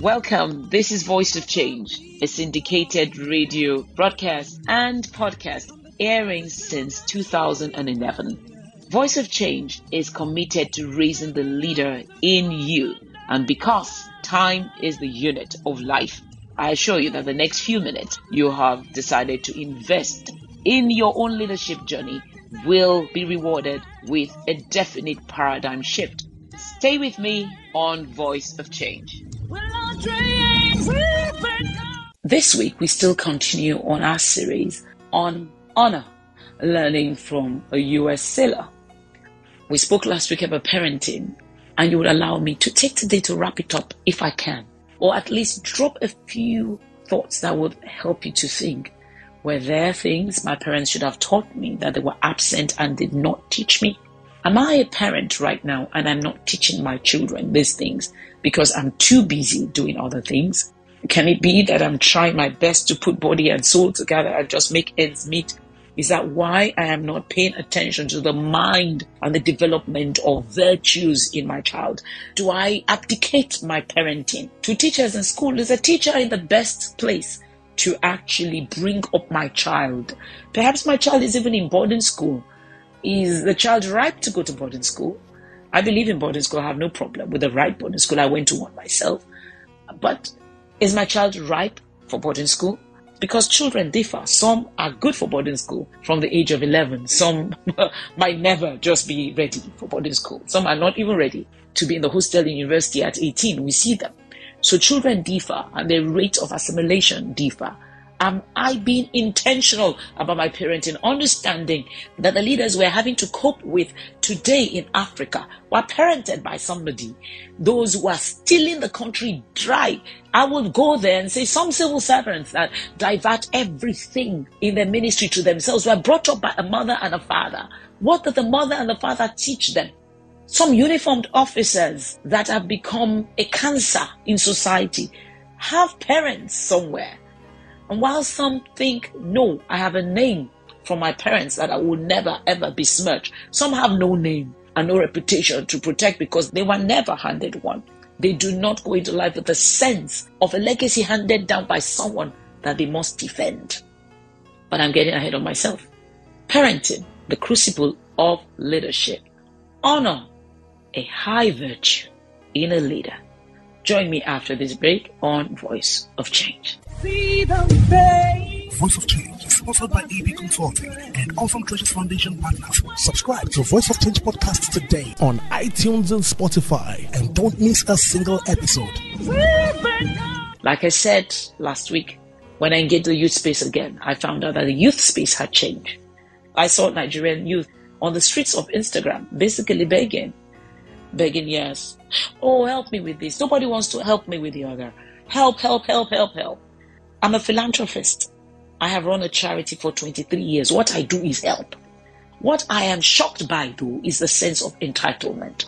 Welcome. This is Voice of Change, a syndicated radio broadcast and podcast airing since 2011. Voice of Change is committed to raising the leader in you. And because time is the unit of life, I assure you that the next few minutes you have decided to invest in your own leadership journey will be rewarded with a definite paradigm shift. Stay with me on Voice of Change. This week, we still continue on our series on honor, learning from a US sailor. We spoke last week about parenting, and you would allow me to take today to wrap it up if I can, or at least drop a few thoughts that would help you to think. Were there things my parents should have taught me that they were absent and did not teach me? Am I a parent right now and I'm not teaching my children these things because I'm too busy doing other things? Can it be that I'm trying my best to put body and soul together and just make ends meet? Is that why I am not paying attention to the mind and the development of virtues in my child? Do I abdicate my parenting to teachers in school? Is a teacher in the best place to actually bring up my child? Perhaps my child is even in boarding school is the child ripe to go to boarding school? I believe in boarding school. I have no problem with the right boarding school. I went to one myself. But is my child ripe for boarding school? Because children differ. Some are good for boarding school from the age of 11. Some might never just be ready for boarding school. Some are not even ready to be in the hostel in university at 18. We see them. So children differ and their rate of assimilation differ. Am I being intentional about my parenting, understanding that the leaders we're having to cope with today in Africa were parented by somebody, those who are stealing the country dry? I would go there and say some civil servants that divert everything in their ministry to themselves were brought up by a mother and a father. What did the mother and the father teach them? Some uniformed officers that have become a cancer in society have parents somewhere and while some think, no, I have a name from my parents that I will never ever besmirch, some have no name and no reputation to protect because they were never handed one. They do not go into life with a sense of a legacy handed down by someone that they must defend. But I'm getting ahead of myself. Parenting, the crucible of leadership. Honor, a high virtue in a leader. Join me after this break on Voice of Change. Voice of Change is sponsored by EB Consulting and Awesome Treasures Foundation partners. Subscribe to Voice of Change podcast today on iTunes and Spotify and don't miss a single episode. Like I said last week, when I engaged the youth space again, I found out that the youth space had changed. I saw Nigerian youth on the streets of Instagram basically begging, begging, yes, oh, help me with this. Nobody wants to help me with the other. Help, help, help, help, help. I'm a philanthropist. I have run a charity for 23 years. What I do is help. What I am shocked by, though, is the sense of entitlement.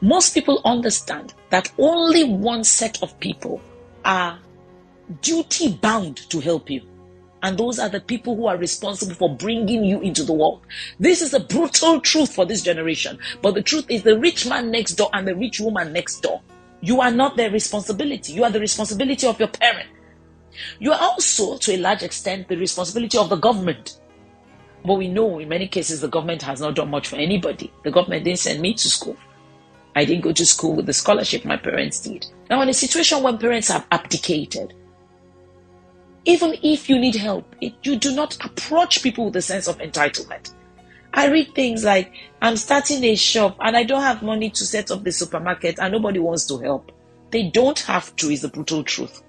Most people understand that only one set of people are duty bound to help you. And those are the people who are responsible for bringing you into the world. This is a brutal truth for this generation. But the truth is the rich man next door and the rich woman next door. You are not their responsibility. You are the responsibility of your parent. You are also, to a large extent, the responsibility of the government. But we know in many cases the government has not done much for anybody. The government didn't send me to school. I didn't go to school with the scholarship my parents did. Now, in a situation when parents have abdicated, even if you need help, it, you do not approach people with a sense of entitlement. I read things like, I'm starting a shop and I don't have money to set up the supermarket and nobody wants to help. They don't have to, is the brutal truth.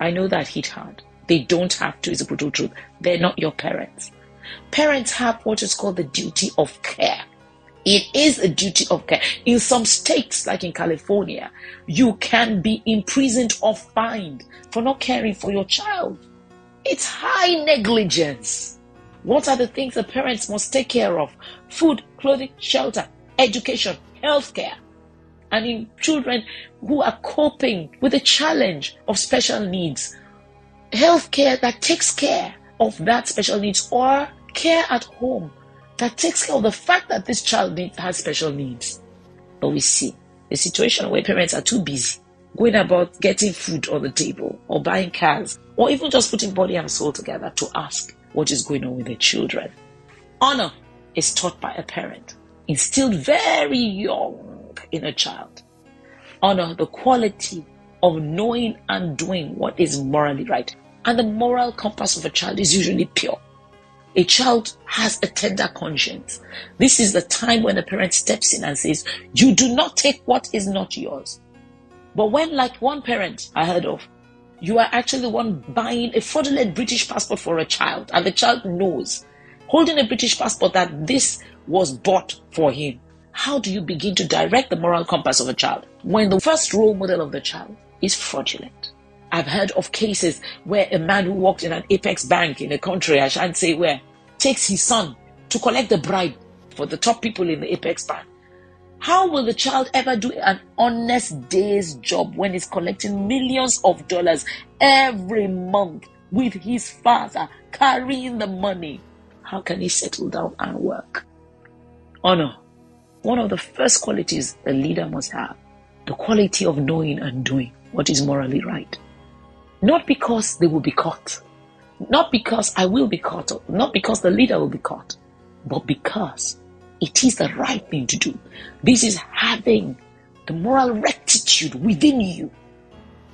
I know that hit hard. They don't have to, is the brutal truth. They're not your parents. Parents have what is called the duty of care. It is a duty of care. In some states, like in California, you can be imprisoned or fined for not caring for your child. It's high negligence. What are the things the parents must take care of? Food, clothing, shelter, education, healthcare and in children who are coping with the challenge of special needs. Healthcare that takes care of that special needs or care at home that takes care of the fact that this child has special needs. But we see a situation where parents are too busy going about getting food on the table or buying cars or even just putting body and soul together to ask what is going on with their children. Honor is taught by a parent, instilled very young in a child. Honor the quality of knowing and doing what is morally right. And the moral compass of a child is usually pure. A child has a tender conscience. This is the time when a parent steps in and says, You do not take what is not yours. But when, like one parent I heard of, you are actually the one buying a fraudulent British passport for a child, and the child knows, holding a British passport, that this was bought for him. How do you begin to direct the moral compass of a child when the first role model of the child is fraudulent? I've heard of cases where a man who worked in an apex bank in a country, I shan't say where, takes his son to collect the bribe for the top people in the apex bank. How will the child ever do an honest day's job when he's collecting millions of dollars every month with his father carrying the money? How can he settle down and work? Honor, one of the first qualities a leader must have, the quality of knowing and doing what is morally right. Not because they will be caught. Not because I will be caught. Not because the leader will be caught. But because it is the right thing to do. This is having the moral rectitude within you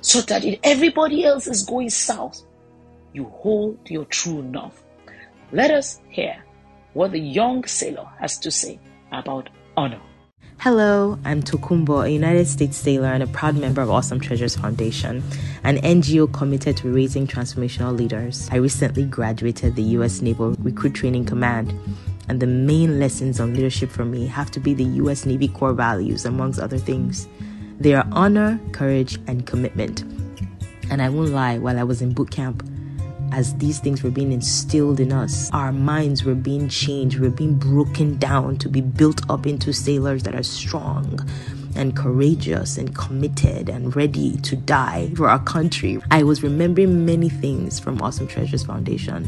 so that if everybody else is going south, you hold your true north. Let us hear what the young sailor has to say about honor. Hello, I'm Tokumbo, a United States sailor and a proud member of Awesome Treasures Foundation, an NGO committed to raising transformational leaders. I recently graduated the U.S. Naval Recruit Training Command, and the main lessons on leadership for me have to be the U.S. Navy core values, amongst other things. They are honor, courage, and commitment. And I won't lie, while I was in boot camp, as these things were being instilled in us, our minds were being changed, we were being broken down to be built up into sailors that are strong and courageous and committed and ready to die for our country. I was remembering many things from Awesome Treasures Foundation.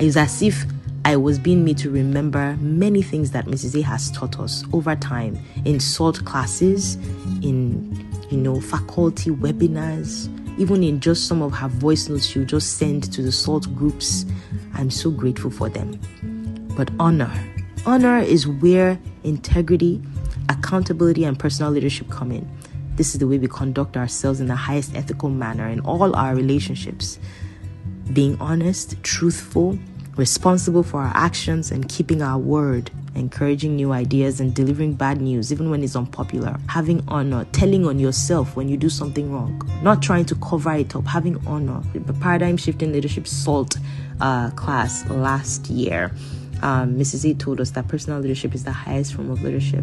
It's as if I was being made to remember many things that Mrs. A has taught us over time in SALT classes, in you know, faculty webinars, even in just some of her voice notes she'll just send to the SALT groups. I'm so grateful for them. But honor. Honor is where integrity, accountability, and personal leadership come in. This is the way we conduct ourselves in the highest ethical manner in all our relationships. Being honest, truthful, responsible for our actions, and keeping our word encouraging new ideas and delivering bad news, even when it's unpopular, having honor, telling on yourself when you do something wrong, not trying to cover it up, having honor. The paradigm shifting leadership SALT uh, class last year. Um, Mrs. A told us that personal leadership is the highest form of leadership.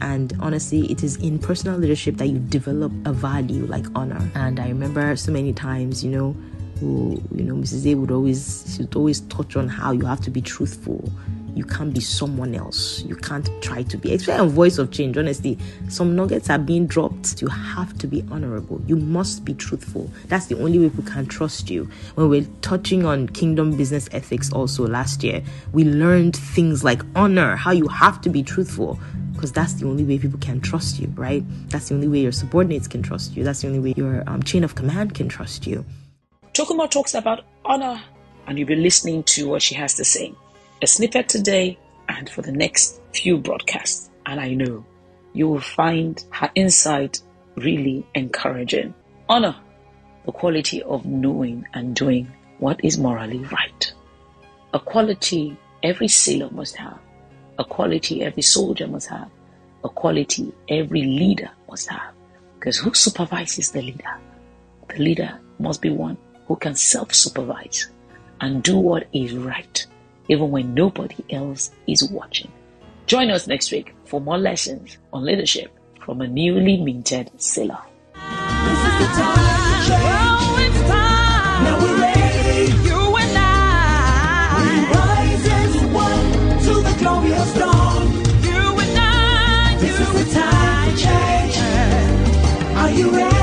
And honestly, it is in personal leadership that you develop a value like honor. And I remember so many times, you know, who, you know, Mrs. A would always, she would always touch on how you have to be truthful you can't be someone else. You can't try to be. Especially on Voice of Change, honestly, some nuggets are being dropped. You have to be honorable. You must be truthful. That's the only way we can trust you. When we're touching on kingdom business ethics also last year, we learned things like honor, how you have to be truthful because that's the only way people can trust you, right? That's the only way your subordinates can trust you. That's the only way your um, chain of command can trust you. Tokumbo talks about honor, and you'll be listening to what she has to say a snippet today and for the next few broadcasts. And I know you will find her insight really encouraging. Honor the quality of knowing and doing what is morally right. A quality every sailor must have, a quality every soldier must have, a quality every leader must have. Because who supervises the leader? The leader must be one who can self supervise and do what is right even when nobody else is watching. Join us next week for more lessons on leadership from a newly minted sailor. Are you ready?